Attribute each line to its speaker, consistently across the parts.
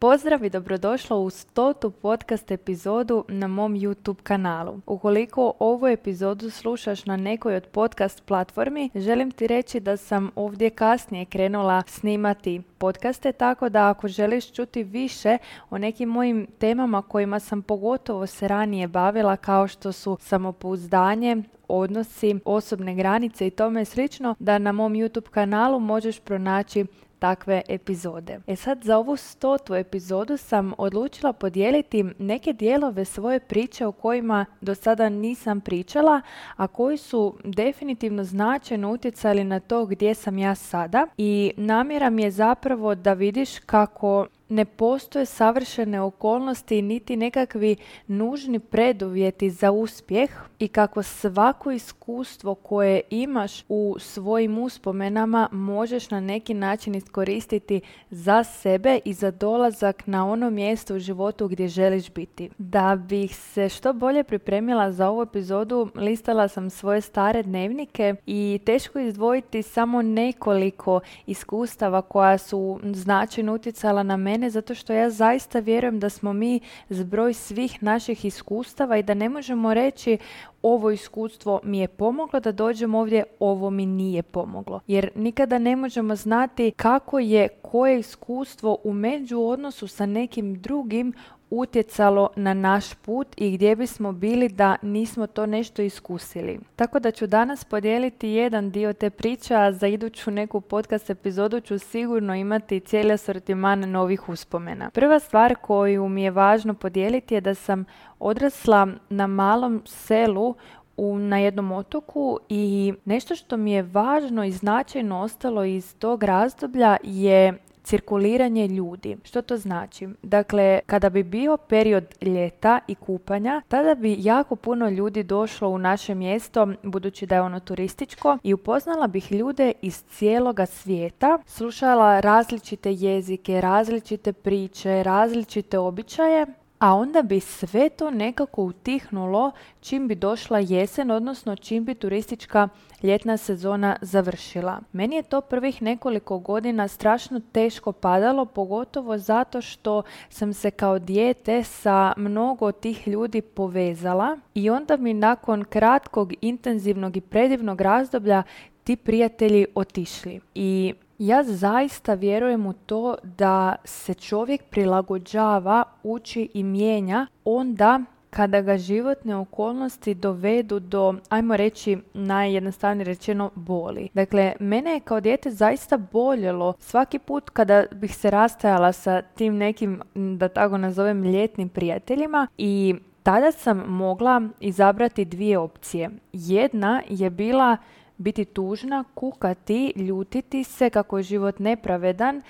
Speaker 1: Pozdrav i dobrodošla u stotu podcast epizodu na mom YouTube kanalu. Ukoliko ovu epizodu slušaš na nekoj od podcast platformi, želim ti reći da sam ovdje kasnije krenula snimati podcaste, tako da ako želiš čuti više o nekim mojim temama kojima sam pogotovo se ranije bavila, kao što su samopouzdanje, odnosi, osobne granice i tome slično, da na mom YouTube kanalu možeš pronaći takve epizode. E sad za ovu stotu epizodu sam odlučila podijeliti neke dijelove svoje priče o kojima do sada nisam pričala, a koji su definitivno značajno utjecali na to gdje sam ja sada i namjera mi je zapravo da vidiš kako ne postoje savršene okolnosti niti nekakvi nužni preduvjeti za uspjeh i kako svako iskustvo koje imaš u svojim uspomenama možeš na neki način iskoristiti za sebe i za dolazak na ono mjesto u životu gdje želiš biti. Da bih se što bolje pripremila za ovu epizodu, listala sam svoje stare dnevnike i teško izdvojiti samo nekoliko iskustava koja su značajno utjecala na mene zato što ja zaista vjerujem da smo mi zbroj svih naših iskustava i da ne možemo reći ovo iskustvo mi je pomoglo da dođem ovdje, ovo mi nije pomoglo. Jer nikada ne možemo znati kako je koje iskustvo u među odnosu sa nekim drugim utjecalo na naš put i gdje bismo bili da nismo to nešto iskusili. Tako da ću danas podijeliti jedan dio te priče, a za iduću neku podcast epizodu ću sigurno imati cijeli asortiman novih uspomena. Prva stvar koju mi je važno podijeliti je da sam odrasla na malom selu u, na jednom otoku i nešto što mi je važno i značajno ostalo iz tog razdoblja je cirkuliranje ljudi. Što to znači? Dakle, kada bi bio period ljeta i kupanja, tada bi jako puno ljudi došlo u naše mjesto, budući da je ono turističko, i upoznala bih ljude iz cijeloga svijeta, slušala različite jezike, različite priče, različite običaje a onda bi sve to nekako utihnulo čim bi došla jesen, odnosno čim bi turistička ljetna sezona završila. Meni je to prvih nekoliko godina strašno teško padalo, pogotovo zato što sam se kao dijete sa mnogo tih ljudi povezala i onda mi nakon kratkog, intenzivnog i predivnog razdoblja ti prijatelji otišli. I ja zaista vjerujem u to da se čovjek prilagođava, uči i mijenja onda kada ga životne okolnosti dovedu do, ajmo reći, najjednostavnije rečeno, boli. Dakle, mene je kao dijete zaista boljelo svaki put kada bih se rastajala sa tim nekim, da tako nazovem, ljetnim prijateljima i tada sam mogla izabrati dvije opcije. Jedna je bila biti tužna, kukati, ljutiti se kako je život nepravedan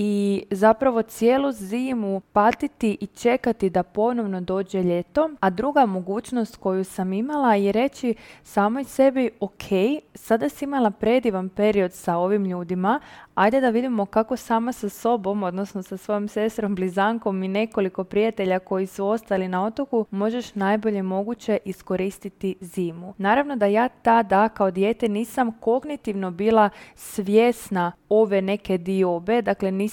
Speaker 1: i zapravo cijelu zimu patiti i čekati da ponovno dođe ljeto, a druga mogućnost koju sam imala je reći samoj sebi ok, sada si imala predivan period sa ovim ljudima, ajde da vidimo kako sama sa sobom, odnosno sa svojom sestrom, blizankom i nekoliko prijatelja koji su ostali na otoku, možeš najbolje moguće iskoristiti zimu. Naravno da ja tada kao dijete nisam kognitivno bila svjesna ove neke diobe, dakle nisam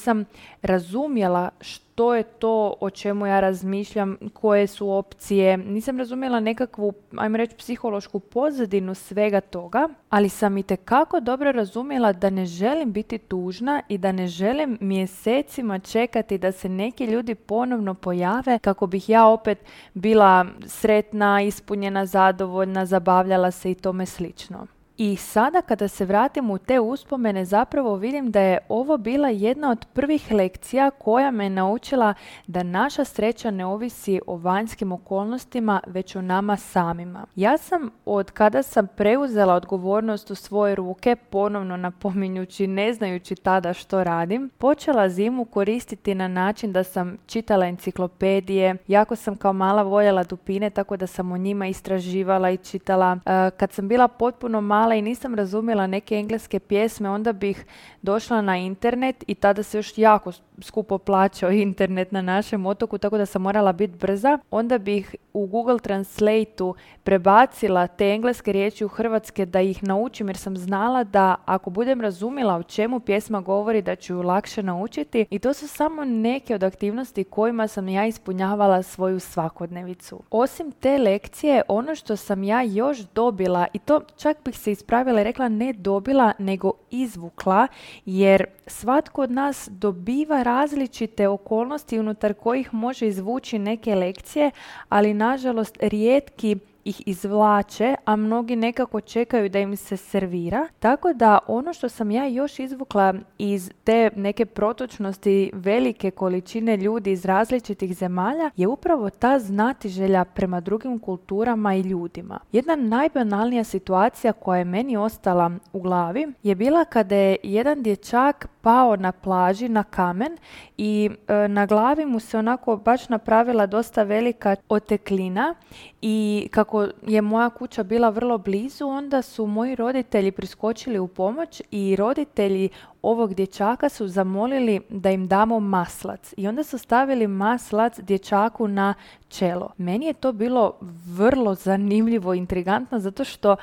Speaker 1: razumjela što je to o čemu ja razmišljam, koje su opcije. Nisam razumjela nekakvu, ajmo reći, psihološku pozadinu svega toga, ali sam i tekako dobro razumjela da ne želim biti tužna i da ne želim mjesecima čekati da se neki ljudi ponovno pojave kako bih ja opet bila sretna, ispunjena, zadovoljna, zabavljala se i tome slično. I sada kada se vratim u te uspomene zapravo vidim da je ovo bila jedna od prvih lekcija koja me naučila da naša sreća ne ovisi o vanjskim okolnostima već o nama samima. Ja sam od kada sam preuzela odgovornost u svoje ruke, ponovno napominjući ne znajući tada što radim, počela zimu koristiti na način da sam čitala enciklopedije, jako sam kao mala voljela dupine tako da sam o njima istraživala i čitala. E, kad sam bila potpuno mala znala i nisam razumjela neke engleske pjesme, onda bih došla na internet i tada se još jako skupo plaćao internet na našem otoku, tako da sam morala biti brza. Onda bih u Google Translate-u prebacila te engleske riječi u hrvatske da ih naučim jer sam znala da ako budem razumjela o čemu pjesma govori da ću lakše naučiti i to su samo neke od aktivnosti kojima sam ja ispunjavala svoju svakodnevicu. Osim te lekcije, ono što sam ja još dobila i to čak bih se ispravila i rekla ne dobila nego izvukla jer svatko od nas dobiva različite okolnosti unutar kojih može izvući neke lekcije, ali nažalost rijetki ih izvlače, a mnogi nekako čekaju da im se servira. Tako da ono što sam ja još izvukla iz te neke protočnosti velike količine ljudi iz različitih zemalja je upravo ta znatiželja prema drugim kulturama i ljudima. Jedna najbanalnija situacija koja je meni ostala u glavi je bila kada je jedan dječak pao na plaži na kamen i e, na glavi mu se onako baš napravila dosta velika oteklina i kako je moja kuća bila vrlo blizu, onda su moji roditelji priskočili u pomoć i roditelji ovog dječaka su zamolili da im damo maslac i onda su stavili maslac dječaku na čelo. Meni je to bilo vrlo zanimljivo, intrigantno zato što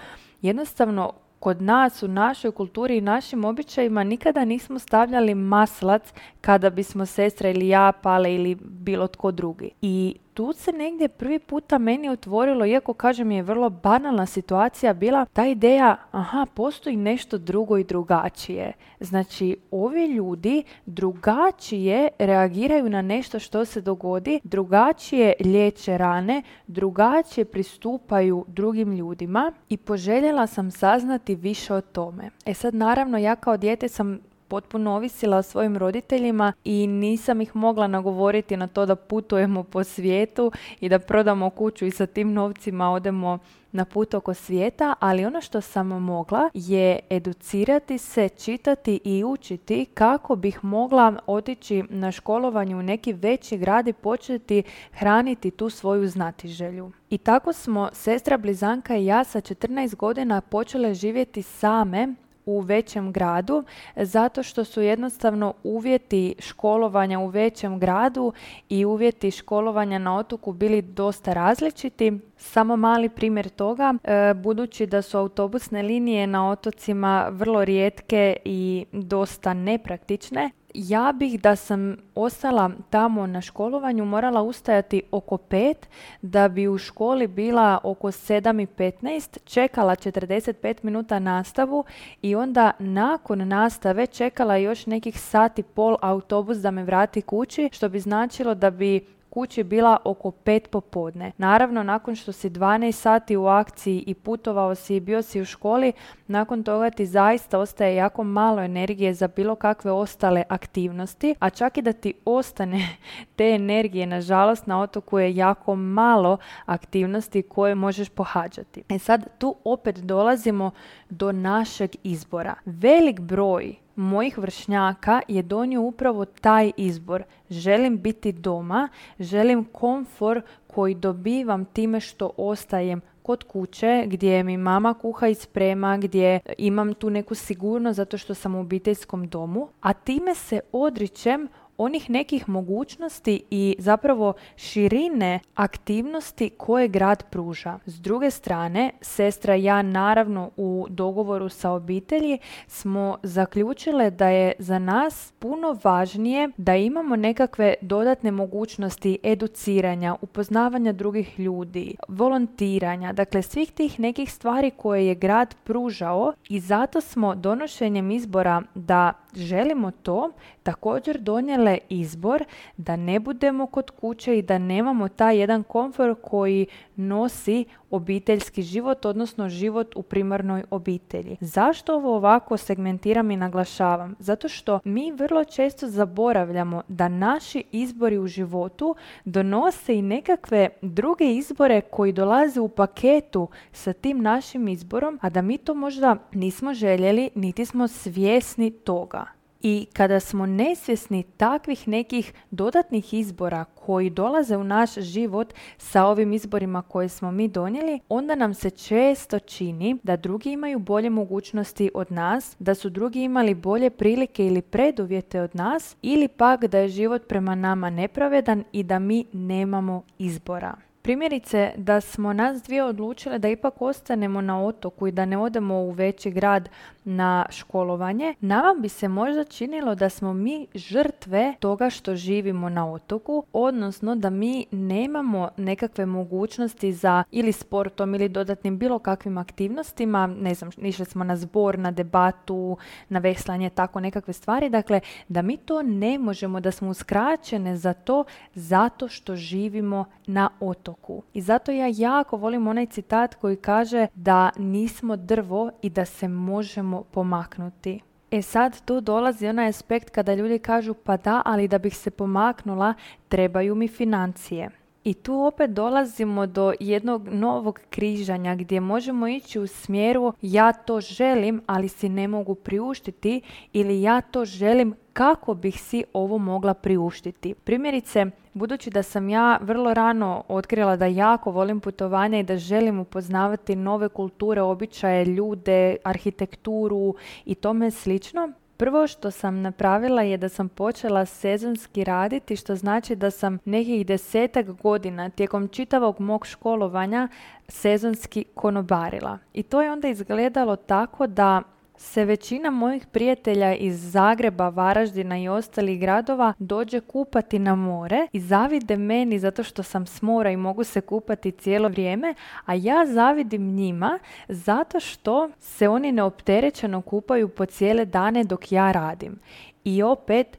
Speaker 1: jednostavno kod nas u našoj kulturi i našim običajima nikada nismo stavljali maslac kada bismo sestra ili ja pale ili bilo tko drugi. I tu se negdje prvi puta meni otvorilo, iako kažem je vrlo banalna situacija bila, ta ideja, aha, postoji nešto drugo i drugačije. Znači, ovi ljudi drugačije reagiraju na nešto što se dogodi, drugačije liječe rane, drugačije pristupaju drugim ljudima i poželjela sam saznati više o tome. E sad, naravno, ja kao dijete sam potpuno ovisila o svojim roditeljima i nisam ih mogla nagovoriti na to da putujemo po svijetu i da prodamo kuću i sa tim novcima odemo na put oko svijeta, ali ono što sam mogla je educirati se, čitati i učiti kako bih mogla otići na školovanje u neki veći grad i početi hraniti tu svoju znatiželju. I tako smo sestra Blizanka i ja sa 14 godina počele živjeti same u većem gradu zato što su jednostavno uvjeti školovanja u većem gradu i uvjeti školovanja na otoku bili dosta različiti. Samo mali primjer toga, e, budući da su autobusne linije na otocima vrlo rijetke i dosta nepraktične, ja bih da sam ostala tamo na školovanju morala ustajati oko pet da bi u školi bila oko 7 i 15, čekala 45 minuta nastavu i onda nakon nastave čekala još nekih sati pol autobus da me vrati kući, što bi značilo da bi kući bila oko pet popodne. Naravno, nakon što si 12 sati u akciji i putovao si i bio si u školi, nakon toga ti zaista ostaje jako malo energije za bilo kakve ostale aktivnosti, a čak i da ti ostane te energije, nažalost, na otoku je jako malo aktivnosti koje možeš pohađati. E sad, tu opet dolazimo do našeg izbora. Velik broj mojih vršnjaka je donio upravo taj izbor. Želim biti doma, želim komfor koji dobivam time što ostajem kod kuće gdje mi mama kuha i sprema, gdje imam tu neku sigurnost zato što sam u obiteljskom domu, a time se odričem onih nekih mogućnosti i zapravo širine aktivnosti koje grad pruža. S druge strane, sestra i ja naravno u dogovoru sa obitelji smo zaključile da je za nas puno važnije da imamo nekakve dodatne mogućnosti educiranja, upoznavanja drugih ljudi, volontiranja, dakle svih tih nekih stvari koje je grad pružao i zato smo donošenjem izbora da želimo to također donijele izbor da ne budemo kod kuće i da nemamo taj jedan komfor koji nosi obiteljski život, odnosno život u primarnoj obitelji. Zašto ovo ovako segmentiram i naglašavam? Zato što mi vrlo često zaboravljamo da naši izbori u životu donose i nekakve druge izbore koji dolaze u paketu sa tim našim izborom, a da mi to možda nismo željeli niti smo svjesni toga. I kada smo nesvjesni takvih nekih dodatnih izbora koji dolaze u naš život sa ovim izborima koje smo mi donijeli, onda nam se često čini da drugi imaju bolje mogućnosti od nas, da su drugi imali bolje prilike ili preduvjete od nas ili pak da je život prema nama nepravedan i da mi nemamo izbora. Primjerice da smo nas dvije odlučile da ipak ostanemo na otoku i da ne odemo u veći grad na školovanje, nama bi se možda činilo da smo mi žrtve toga što živimo na otoku, odnosno da mi nemamo nekakve mogućnosti za ili sportom ili dodatnim bilo kakvim aktivnostima, ne znam, išli smo na zbor, na debatu, na veslanje, tako nekakve stvari, dakle da mi to ne možemo, da smo uskraćene za to zato što živimo na otoku. I zato ja jako volim onaj citat koji kaže da nismo drvo i da se možemo pomaknuti. E sad tu dolazi onaj aspekt kada ljudi kažu pa da, ali da bih se pomaknula trebaju mi financije. I tu opet dolazimo do jednog novog križanja gdje možemo ići u smjeru ja to želim, ali si ne mogu priuštiti ili ja to želim kako bih si ovo mogla priuštiti. Primjerice, budući da sam ja vrlo rano otkrila da jako volim putovanja i da želim upoznavati nove kulture, običaje, ljude, arhitekturu i tome slično, Prvo što sam napravila je da sam počela sezonski raditi, što znači da sam nekih desetak godina tijekom čitavog mog školovanja sezonski konobarila. I to je onda izgledalo tako da se većina mojih prijatelja iz Zagreba, Varaždina i ostalih gradova dođe kupati na more i zavide meni zato što sam s mora i mogu se kupati cijelo vrijeme, a ja zavidim njima zato što se oni neopterećeno kupaju po cijele dane dok ja radim. I opet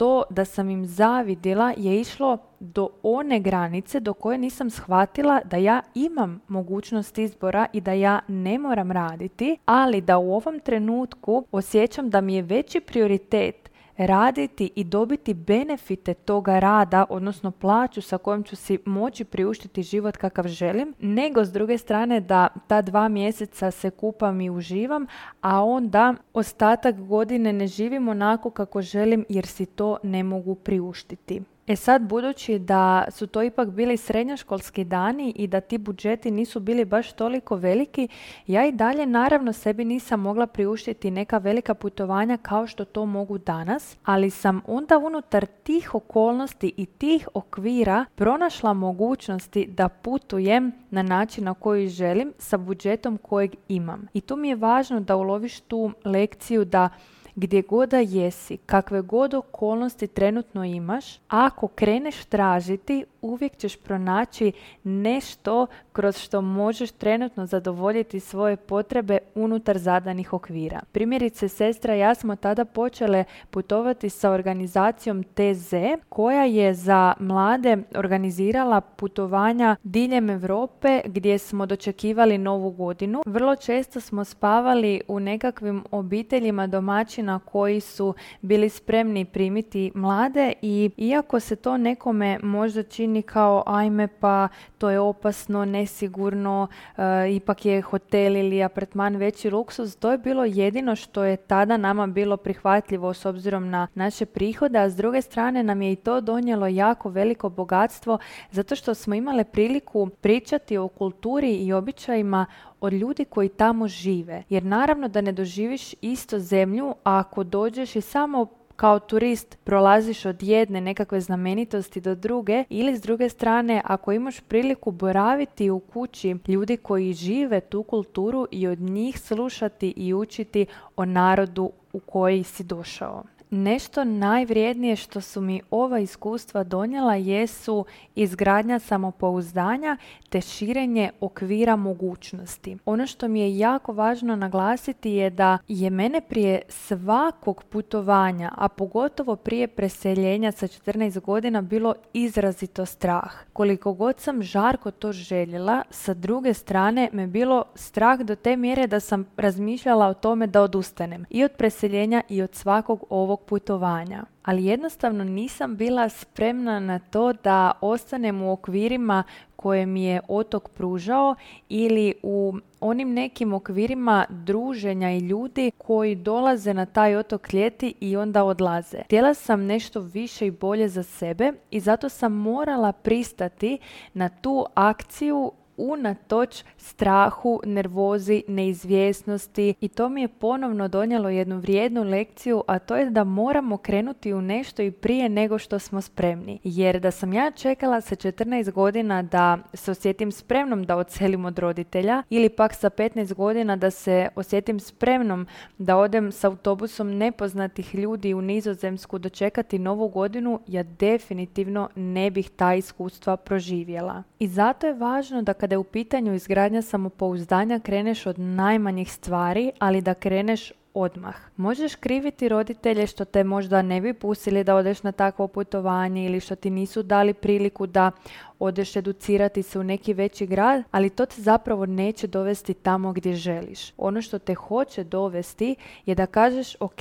Speaker 1: to da sam im zavidila je išlo do one granice do koje nisam shvatila da ja imam mogućnost izbora i da ja ne moram raditi, ali da u ovom trenutku osjećam da mi je veći prioritet raditi i dobiti benefite toga rada, odnosno plaću sa kojom ću si moći priuštiti život kakav želim, nego s druge strane da ta dva mjeseca se kupam i uživam, a onda ostatak godine ne živim onako kako želim jer si to ne mogu priuštiti. E sad, budući da su to ipak bili srednjoškolski dani i da ti budžeti nisu bili baš toliko veliki, ja i dalje naravno sebi nisam mogla priuštiti neka velika putovanja kao što to mogu danas, ali sam onda unutar tih okolnosti i tih okvira pronašla mogućnosti da putujem na način na koji želim sa budžetom kojeg imam. I tu mi je važno da uloviš tu lekciju da gdje god da jesi, kakve god okolnosti trenutno imaš, ako kreneš tražiti, uvijek ćeš pronaći nešto kroz što možeš trenutno zadovoljiti svoje potrebe unutar zadanih okvira. Primjerice, sestra i ja smo tada počele putovati sa organizacijom TZ, koja je za mlade organizirala putovanja diljem Europe gdje smo dočekivali novu godinu. Vrlo često smo spavali u nekakvim obiteljima domaćina koji su bili spremni primiti mlade i iako se to nekome možda čini kao ajme pa to je opasno, nesigurno, e, ipak je hotel ili apartman veći luksuz, to je bilo jedino što je tada nama bilo prihvatljivo s obzirom na naše prihode, a s druge strane nam je i to donijelo jako veliko bogatstvo zato što smo imale priliku pričati o kulturi i običajima od ljudi koji tamo žive. Jer naravno da ne doživiš isto zemlju ako dođeš i samo kao turist prolaziš od jedne nekakve znamenitosti do druge ili s druge strane ako imaš priliku boraviti u kući ljudi koji žive tu kulturu i od njih slušati i učiti o narodu u koji si došao nešto najvrijednije što su mi ova iskustva donijela jesu izgradnja samopouzdanja te širenje okvira mogućnosti. Ono što mi je jako važno naglasiti je da je mene prije svakog putovanja, a pogotovo prije preseljenja sa 14 godina bilo izrazito strah. Koliko god sam žarko to željela, sa druge strane me bilo strah do te mjere da sam razmišljala o tome da odustanem i od preseljenja i od svakog ovog tog putovanja. Ali jednostavno nisam bila spremna na to da ostanem u okvirima koje mi je otok pružao ili u onim nekim okvirima druženja i ljudi koji dolaze na taj otok ljeti i onda odlaze. Htjela sam nešto više i bolje za sebe i zato sam morala pristati na tu akciju unatoč strahu, nervozi, neizvjesnosti i to mi je ponovno donijelo jednu vrijednu lekciju, a to je da moramo krenuti u nešto i prije nego što smo spremni. Jer da sam ja čekala sa 14 godina da se osjetim spremnom da odselim od roditelja ili pak sa 15 godina da se osjetim spremnom da odem s autobusom nepoznatih ljudi u Nizozemsku dočekati novu godinu, ja definitivno ne bih ta iskustva proživjela. I zato je važno da kad kada je u pitanju izgradnja samopouzdanja kreneš od najmanjih stvari, ali da kreneš odmah. Možeš kriviti roditelje što te možda ne bi pustili da odeš na takvo putovanje ili što ti nisu dali priliku da odeš educirati se u neki veći grad, ali to te zapravo neće dovesti tamo gdje želiš. Ono što te hoće dovesti je da kažeš ok,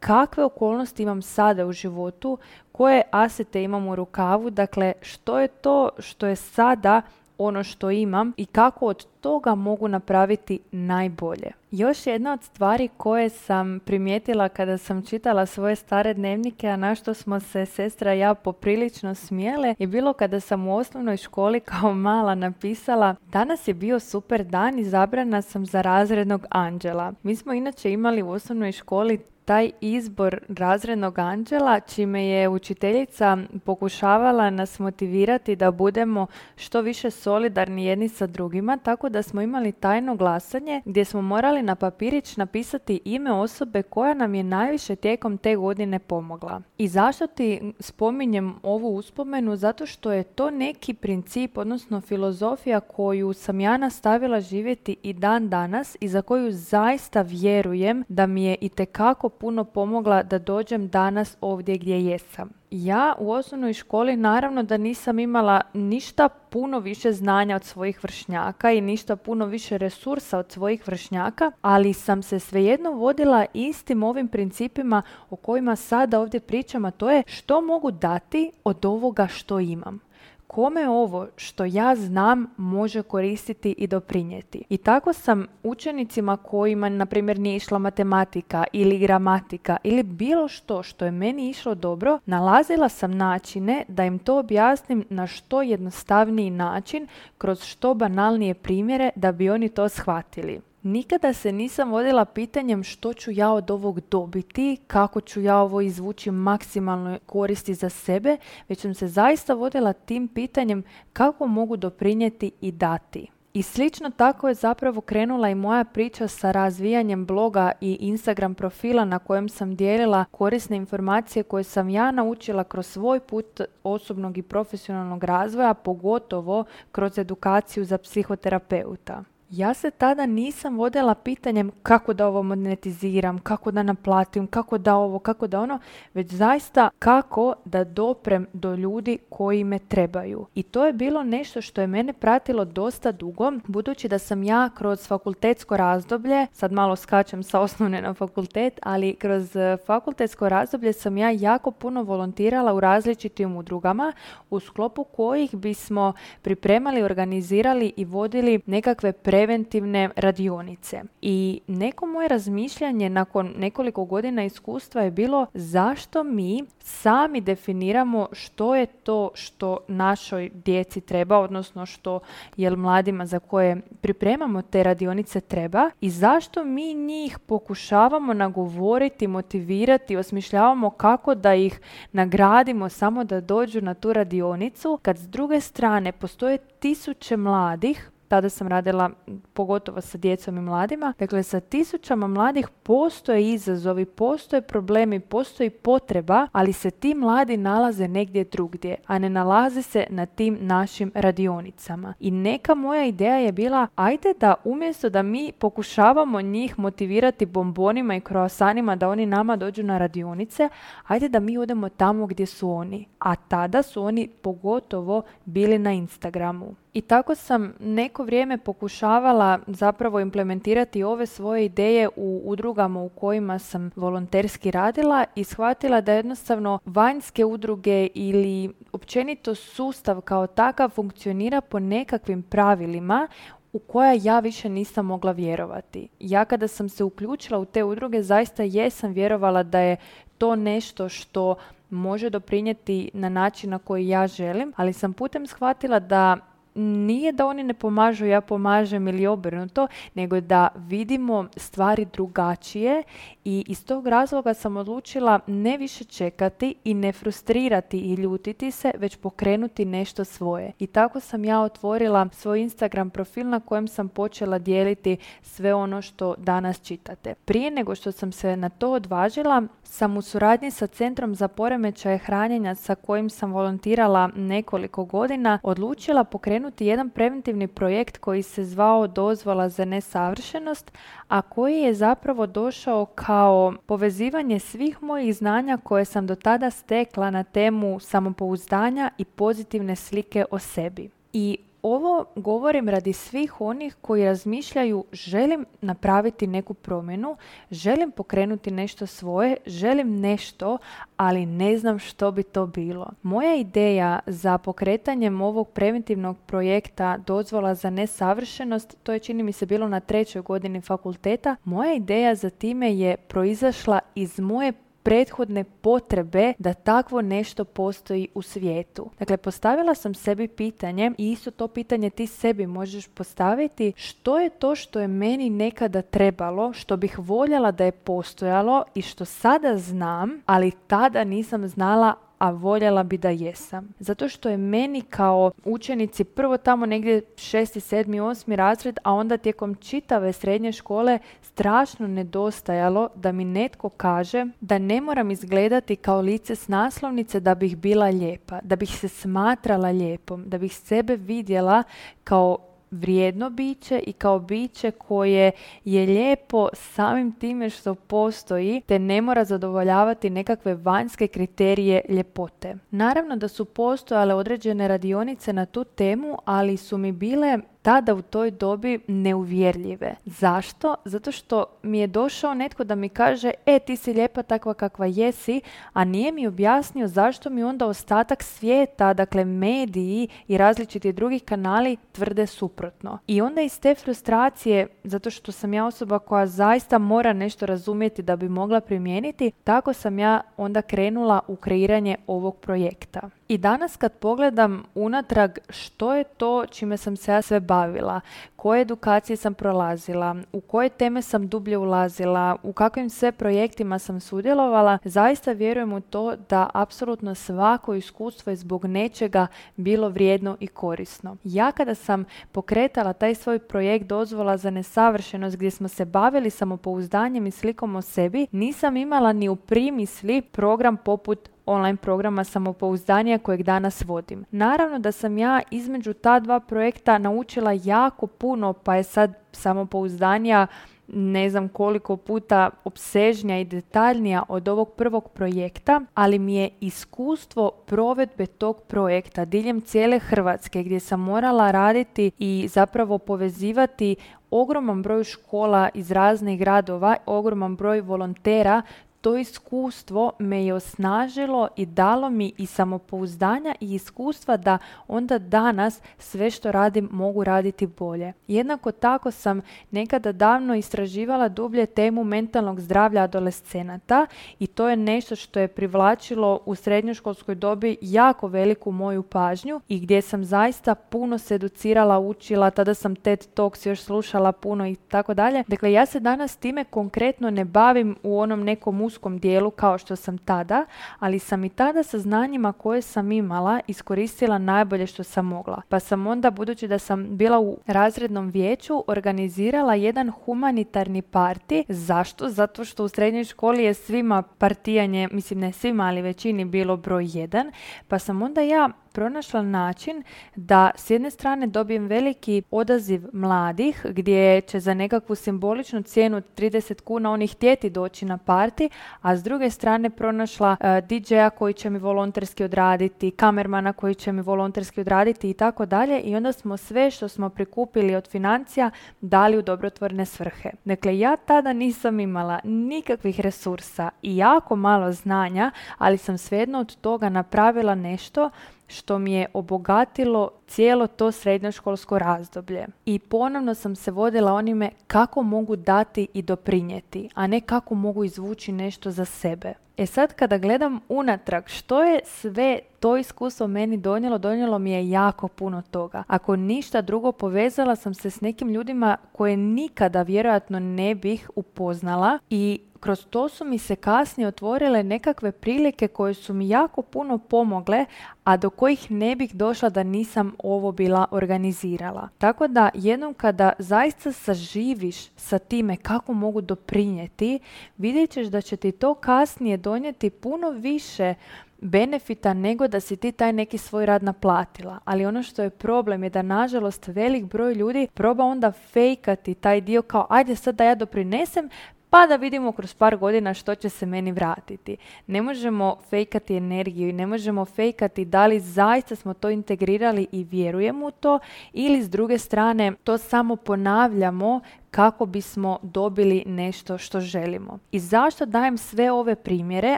Speaker 1: kakve okolnosti imam sada u životu, koje asete imam u rukavu, dakle što je to što je sada ono što imam i kako od toga mogu napraviti najbolje. Još jedna od stvari koje sam primijetila kada sam čitala svoje stare dnevnike, a na što smo se sestra ja poprilično smijele, je bilo kada sam u osnovnoj školi kao mala napisala Danas je bio super dan i zabrana sam za razrednog anđela. Mi smo inače imali u osnovnoj školi taj izbor razrednog anđela čime je učiteljica pokušavala nas motivirati da budemo što više solidarni jedni sa drugima, tako da smo imali tajno glasanje gdje smo morali na papirić napisati ime osobe koja nam je najviše tijekom te godine pomogla. I zašto ti spominjem ovu uspomenu? Zato što je to neki princip, odnosno filozofija koju sam ja nastavila živjeti i dan danas i za koju zaista vjerujem da mi je i tekako puno pomogla da dođem danas ovdje gdje jesam. Ja u osnovnoj školi naravno da nisam imala ništa puno više znanja od svojih vršnjaka i ništa puno više resursa od svojih vršnjaka, ali sam se svejedno vodila istim ovim principima o kojima sada ovdje pričam, a to je što mogu dati od ovoga što imam kome ovo što ja znam može koristiti i doprinijeti. I tako sam učenicima kojima, na primjer, nije išla matematika ili gramatika ili bilo što što je meni išlo dobro, nalazila sam načine da im to objasnim na što jednostavniji način, kroz što banalnije primjere da bi oni to shvatili. Nikada se nisam vodila pitanjem što ću ja od ovog dobiti, kako ću ja ovo izvući maksimalno koristi za sebe, već sam se zaista vodila tim pitanjem kako mogu doprinijeti i dati. I slično tako je zapravo krenula i moja priča sa razvijanjem bloga i Instagram profila na kojem sam dijelila korisne informacije koje sam ja naučila kroz svoj put osobnog i profesionalnog razvoja, pogotovo kroz edukaciju za psihoterapeuta. Ja se tada nisam vodila pitanjem kako da ovo monetiziram, kako da naplatim, kako da ovo, kako da ono, već zaista kako da doprem do ljudi koji me trebaju. I to je bilo nešto što je mene pratilo dosta dugo, budući da sam ja kroz fakultetsko razdoblje, sad malo skačem sa osnovne na fakultet, ali kroz e, fakultetsko razdoblje sam ja jako puno volontirala u različitim udrugama u sklopu kojih bismo pripremali, organizirali i vodili nekakve pre preventivne radionice. I neko moje razmišljanje nakon nekoliko godina iskustva je bilo zašto mi sami definiramo što je to što našoj djeci treba, odnosno što je mladima za koje pripremamo te radionice treba i zašto mi njih pokušavamo nagovoriti, motivirati, osmišljavamo kako da ih nagradimo samo da dođu na tu radionicu, kad s druge strane postoje tisuće mladih tada sam radila pogotovo sa djecom i mladima. Dakle, sa tisućama mladih postoje izazovi, postoje problemi, postoji potreba, ali se ti mladi nalaze negdje drugdje, a ne nalaze se na tim našim radionicama. I neka moja ideja je bila, ajde da umjesto da mi pokušavamo njih motivirati bombonima i kroasanima da oni nama dođu na radionice, ajde da mi odemo tamo gdje su oni. A tada su oni pogotovo bili na Instagramu. I tako sam neko vrijeme pokušavala zapravo implementirati ove svoje ideje u udrugama u kojima sam volonterski radila i shvatila da jednostavno vanjske udruge ili općenito sustav kao takav funkcionira po nekakvim pravilima u koja ja više nisam mogla vjerovati. Ja kada sam se uključila u te udruge zaista jesam vjerovala da je to nešto što može doprinijeti na način na koji ja želim, ali sam putem shvatila da nije da oni ne pomažu, ja pomažem ili obrnuto, nego da vidimo stvari drugačije i iz tog razloga sam odlučila ne više čekati i ne frustrirati i ljutiti se, već pokrenuti nešto svoje. I tako sam ja otvorila svoj Instagram profil na kojem sam počela dijeliti sve ono što danas čitate. Prije nego što sam se na to odvažila, sam u suradnji sa Centrom za poremećaje hranjenja sa kojim sam volontirala nekoliko godina odlučila pokrenuti jedan preventivni projekt koji se zvao Dozvola za nesavršenost, a koji je zapravo došao kao povezivanje svih mojih znanja koje sam do tada stekla na temu samopouzdanja i pozitivne slike o sebi. I ovo govorim radi svih onih koji razmišljaju želim napraviti neku promjenu, želim pokrenuti nešto svoje, želim nešto, ali ne znam što bi to bilo. Moja ideja za pokretanjem ovog preventivnog projekta dozvola za nesavršenost, to je čini mi se bilo na trećoj godini fakulteta, moja ideja za time je proizašla iz moje prethodne potrebe da takvo nešto postoji u svijetu. Dakle, postavila sam sebi pitanje i isto to pitanje ti sebi možeš postaviti što je to što je meni nekada trebalo, što bih voljela da je postojalo i što sada znam, ali tada nisam znala a voljela bi da jesam. Zato što je meni kao učenici prvo tamo negdje šesti, sedmi, osmi razred, a onda tijekom čitave srednje škole strašno nedostajalo da mi netko kaže da ne moram izgledati kao lice s naslovnice da bih bila lijepa, da bih se smatrala lijepom, da bih sebe vidjela kao vrijedno biće i kao biće koje je lijepo samim time što postoji te ne mora zadovoljavati nekakve vanjske kriterije ljepote. Naravno da su postojale određene radionice na tu temu, ali su mi bile tada u toj dobi neuvjerljive. Zašto? Zato što mi je došao netko da mi kaže e ti si lijepa takva kakva jesi, a nije mi objasnio zašto mi onda ostatak svijeta, dakle mediji i različiti drugi kanali tvrde suprotno. I onda iz te frustracije, zato što sam ja osoba koja zaista mora nešto razumjeti da bi mogla primijeniti, tako sam ja onda krenula u kreiranje ovog projekta. I danas kad pogledam unatrag što je to čime sam se ja sve bavila, koje edukacije sam prolazila, u koje teme sam dublje ulazila, u kakvim sve projektima sam sudjelovala, zaista vjerujem u to da apsolutno svako iskustvo je zbog nečega bilo vrijedno i korisno. Ja kada sam pokretala taj svoj projekt dozvola za nesavršenost gdje smo se bavili samopouzdanjem i slikom o sebi, nisam imala ni u primisli program poput online programa samopouzdanja kojeg danas vodim. Naravno da sam ja između ta dva projekta naučila jako puno, pa je sad samopouzdanja ne znam koliko puta obsežnija i detaljnija od ovog prvog projekta, ali mi je iskustvo provedbe tog projekta diljem cijele Hrvatske gdje sam morala raditi i zapravo povezivati ogroman broj škola iz raznih gradova, ogroman broj volontera to iskustvo me je osnažilo i dalo mi i samopouzdanja i iskustva da onda danas sve što radim mogu raditi bolje. Jednako tako sam nekada davno istraživala dublje temu mentalnog zdravlja adolescenata i to je nešto što je privlačilo u srednjoškolskoj dobi jako veliku moju pažnju i gdje sam zaista puno se educirala, učila, tada sam TED Talks još slušala puno i tako dalje. Dakle, ja se danas time konkretno ne bavim u onom nekom uskom dijelu kao što sam tada, ali sam i tada sa znanjima koje sam imala iskoristila najbolje što sam mogla. Pa sam onda, budući da sam bila u razrednom vijeću, organizirala jedan humanitarni parti. Zašto? Zato što u srednjoj školi je svima partijanje, mislim ne svima, ali većini bilo broj jedan. Pa sam onda ja pronašla način da s jedne strane dobijem veliki odaziv mladih gdje će za nekakvu simboličnu cijenu 30 kuna oni htjeti doći na parti, a s druge strane pronašla uh, e, DJ-a koji će mi volonterski odraditi, kamermana koji će mi volonterski odraditi i tako dalje i onda smo sve što smo prikupili od financija dali u dobrotvorne svrhe. Dakle, ja tada nisam imala nikakvih resursa i jako malo znanja, ali sam svejedno od toga napravila nešto što mi je obogatilo cijelo to srednjoškolsko razdoblje. I ponovno sam se vodila onime kako mogu dati i doprinijeti, a ne kako mogu izvući nešto za sebe. E sad kada gledam unatrag što je sve to iskustvo meni donijelo, donijelo mi je jako puno toga. Ako ništa drugo, povezala sam se s nekim ljudima koje nikada vjerojatno ne bih upoznala i kroz to su mi se kasnije otvorile nekakve prilike koje su mi jako puno pomogle, a do kojih ne bih došla da nisam ovo bila organizirala. Tako da jednom kada zaista saživiš sa time kako mogu doprinijeti, vidjet ćeš da će ti to kasnije donijeti puno više benefita nego da si ti taj neki svoj rad naplatila. Ali ono što je problem je da nažalost velik broj ljudi proba onda fejkati taj dio kao ajde sad da ja doprinesem pa da vidimo kroz par godina što će se meni vratiti. Ne možemo fejkati energiju i ne možemo fejkati da li zaista smo to integrirali i vjerujemo u to ili s druge strane to samo ponavljamo kako bismo dobili nešto što želimo. I zašto dajem sve ove primjere,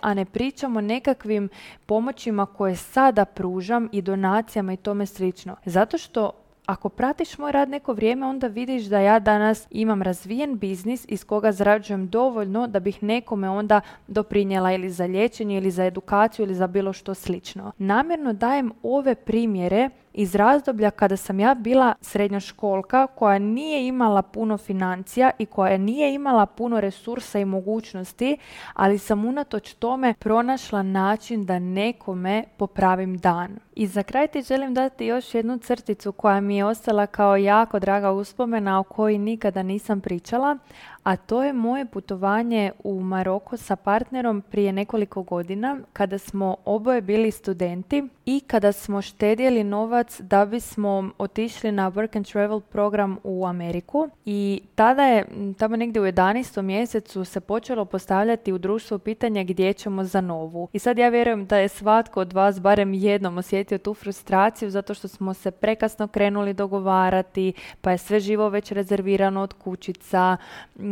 Speaker 1: a ne pričamo nekakvim pomoćima koje sada pružam i donacijama i tome slično? Zato što ako pratiš moj rad neko vrijeme, onda vidiš da ja danas imam razvijen biznis iz koga zarađujem dovoljno da bih nekome onda doprinjela ili za liječenje ili za edukaciju ili za bilo što slično. Namjerno dajem ove primjere iz razdoblja kada sam ja bila srednjoškolka koja nije imala puno financija i koja nije imala puno resursa i mogućnosti, ali sam unatoč tome pronašla način da nekome popravim dan. I za kraj ti želim dati još jednu crticu koja mi je ostala kao jako draga uspomena o kojoj nikada nisam pričala, a to je moje putovanje u Maroko sa partnerom prije nekoliko godina kada smo oboje bili studenti i kada smo štedjeli novac da bismo otišli na work and travel program u Ameriku i tada je tamo negdje u 11. mjesecu se počelo postavljati u društvu pitanje gdje ćemo za novu. I sad ja vjerujem da je svatko od vas barem jednom osjetio tu frustraciju zato što smo se prekasno krenuli dogovarati, pa je sve živo već rezervirano od kućica,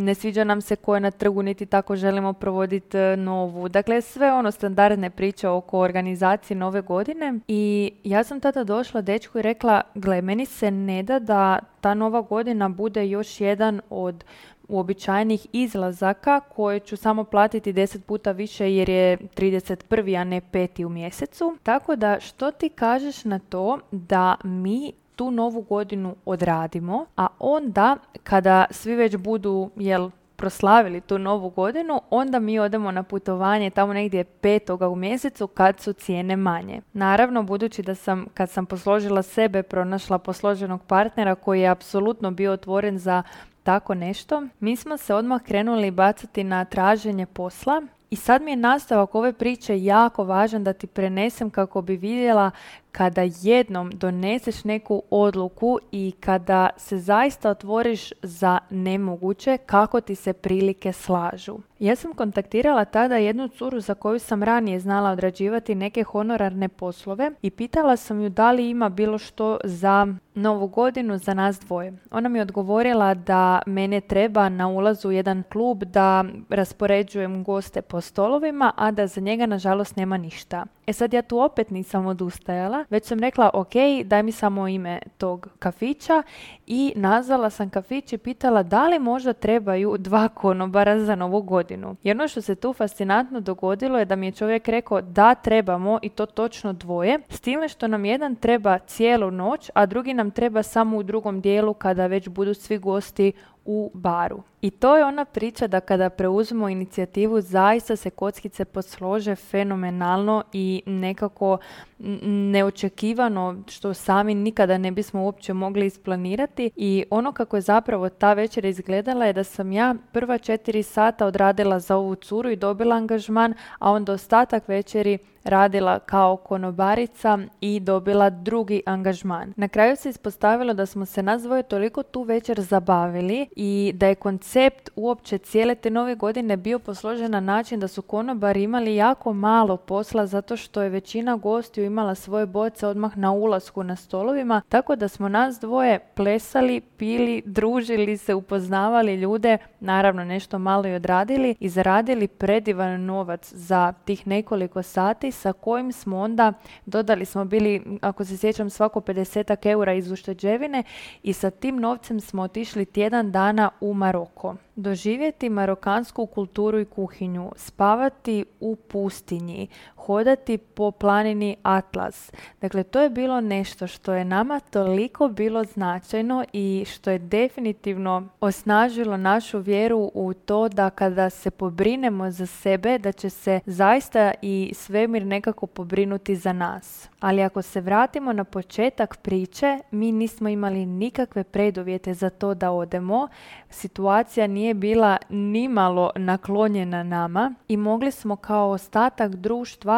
Speaker 1: ne sviđa nam se ko je na trgu, niti tako želimo provoditi e, novu. Dakle, sve ono standardne priče oko organizacije nove godine. I ja sam tada došla dečku i rekla, gle, meni se ne da da ta nova godina bude još jedan od uobičajenih izlazaka koje ću samo platiti deset puta više jer je 31. a ne peti u mjesecu. Tako da što ti kažeš na to da mi tu novu godinu odradimo, a onda kada svi već budu jel proslavili tu novu godinu, onda mi odemo na putovanje tamo negdje petoga u mjesecu kad su cijene manje. Naravno, budući da sam kad sam posložila sebe pronašla posloženog partnera koji je apsolutno bio otvoren za tako nešto, mi smo se odmah krenuli bacati na traženje posla i sad mi je nastavak ove priče jako važan da ti prenesem kako bi vidjela kada jednom doneseš neku odluku i kada se zaista otvoriš za nemoguće, kako ti se prilike slažu. Ja sam kontaktirala tada jednu curu za koju sam ranije znala odrađivati neke honorarne poslove i pitala sam ju da li ima bilo što za novu godinu za nas dvoje. Ona mi odgovorila da mene treba na ulazu u jedan klub da raspoređujem goste po stolovima, a da za njega nažalost nema ništa. E sad ja tu opet nisam odustajala, već sam rekla ok, daj mi samo ime tog kafića i nazvala sam kafić i pitala da li možda trebaju dva konobara za novu godinu. Jedno što se tu fascinantno dogodilo je da mi je čovjek rekao da trebamo i to točno dvoje, s time što nam jedan treba cijelu noć, a drugi nam treba samo u drugom dijelu kada već budu svi gosti u baru. I to je ona priča da kada preuzmemo inicijativu zaista se kockice poslože fenomenalno i nekako neočekivano što sami nikada ne bismo uopće mogli isplanirati i ono kako je zapravo ta večer izgledala je da sam ja prva četiri sata odradila za ovu curu i dobila angažman, a onda ostatak večeri radila kao konobarica i dobila drugi angažman. Na kraju se ispostavilo da smo se nas dvoje toliko tu večer zabavili i da je koncept uopće cijele te nove godine bio posložen na način da su konobari imali jako malo posla zato što je većina gostiju imala svoje boce odmah na ulasku na stolovima, tako da smo nas dvoje plesali, pili, družili se, upoznavali ljude, naravno nešto malo i odradili i zaradili predivan novac za tih nekoliko sati sa kojim smo onda, dodali smo bili, ako se sjećam, svako 50 eura iz ušteđevine i sa tim novcem smo otišli tjedan dana u Maroko doživjeti marokansku kulturu i kuhinju, spavati u pustinji, hodati po planini Atlas. Dakle, to je bilo nešto što je nama toliko bilo značajno i što je definitivno osnažilo našu vjeru u to da kada se pobrinemo za sebe, da će se zaista i svemir nekako pobrinuti za nas. Ali ako se vratimo na početak priče, mi nismo imali nikakve preduvjete za to da odemo. Situacija nije bila nimalo naklonjena nama i mogli smo kao ostatak društva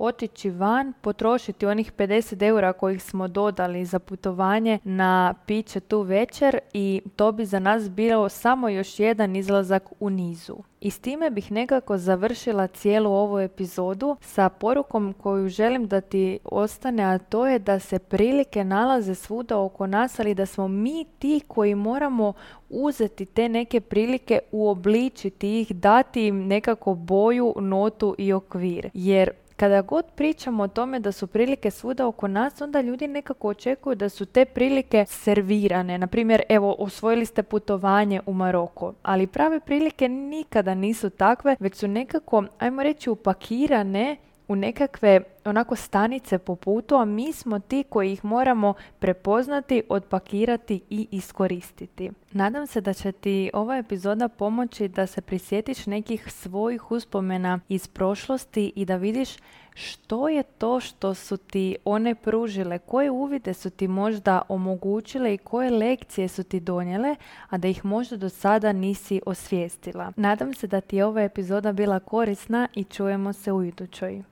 Speaker 1: otići van, potrošiti onih 50 eura kojih smo dodali za putovanje na piće tu večer i to bi za nas bilo samo još jedan izlazak u nizu. I s time bih nekako završila cijelu ovu epizodu sa porukom koju želim da ti ostane, a to je da se prilike nalaze svuda oko nas, ali da smo mi ti koji moramo uzeti te neke prilike, uobličiti ih, dati im nekako boju, notu i okvir. Jer kada god pričamo o tome da su prilike svuda oko nas, onda ljudi nekako očekuju da su te prilike servirane. Na primjer, evo, osvojili ste putovanje u Maroko, ali prave prilike nikada nisu takve, već su nekako, ajmo reći, upakirane u nekakve onako stanice po putu, a mi smo ti koji ih moramo prepoznati, odpakirati i iskoristiti. Nadam se da će ti ova epizoda pomoći da se prisjetiš nekih svojih uspomena iz prošlosti i da vidiš što je to što su ti one pružile, koje uvide su ti možda omogućile i koje lekcije su ti donijele, a da ih možda do sada nisi osvijestila. Nadam se da ti je ova epizoda bila korisna i čujemo se u idućoj.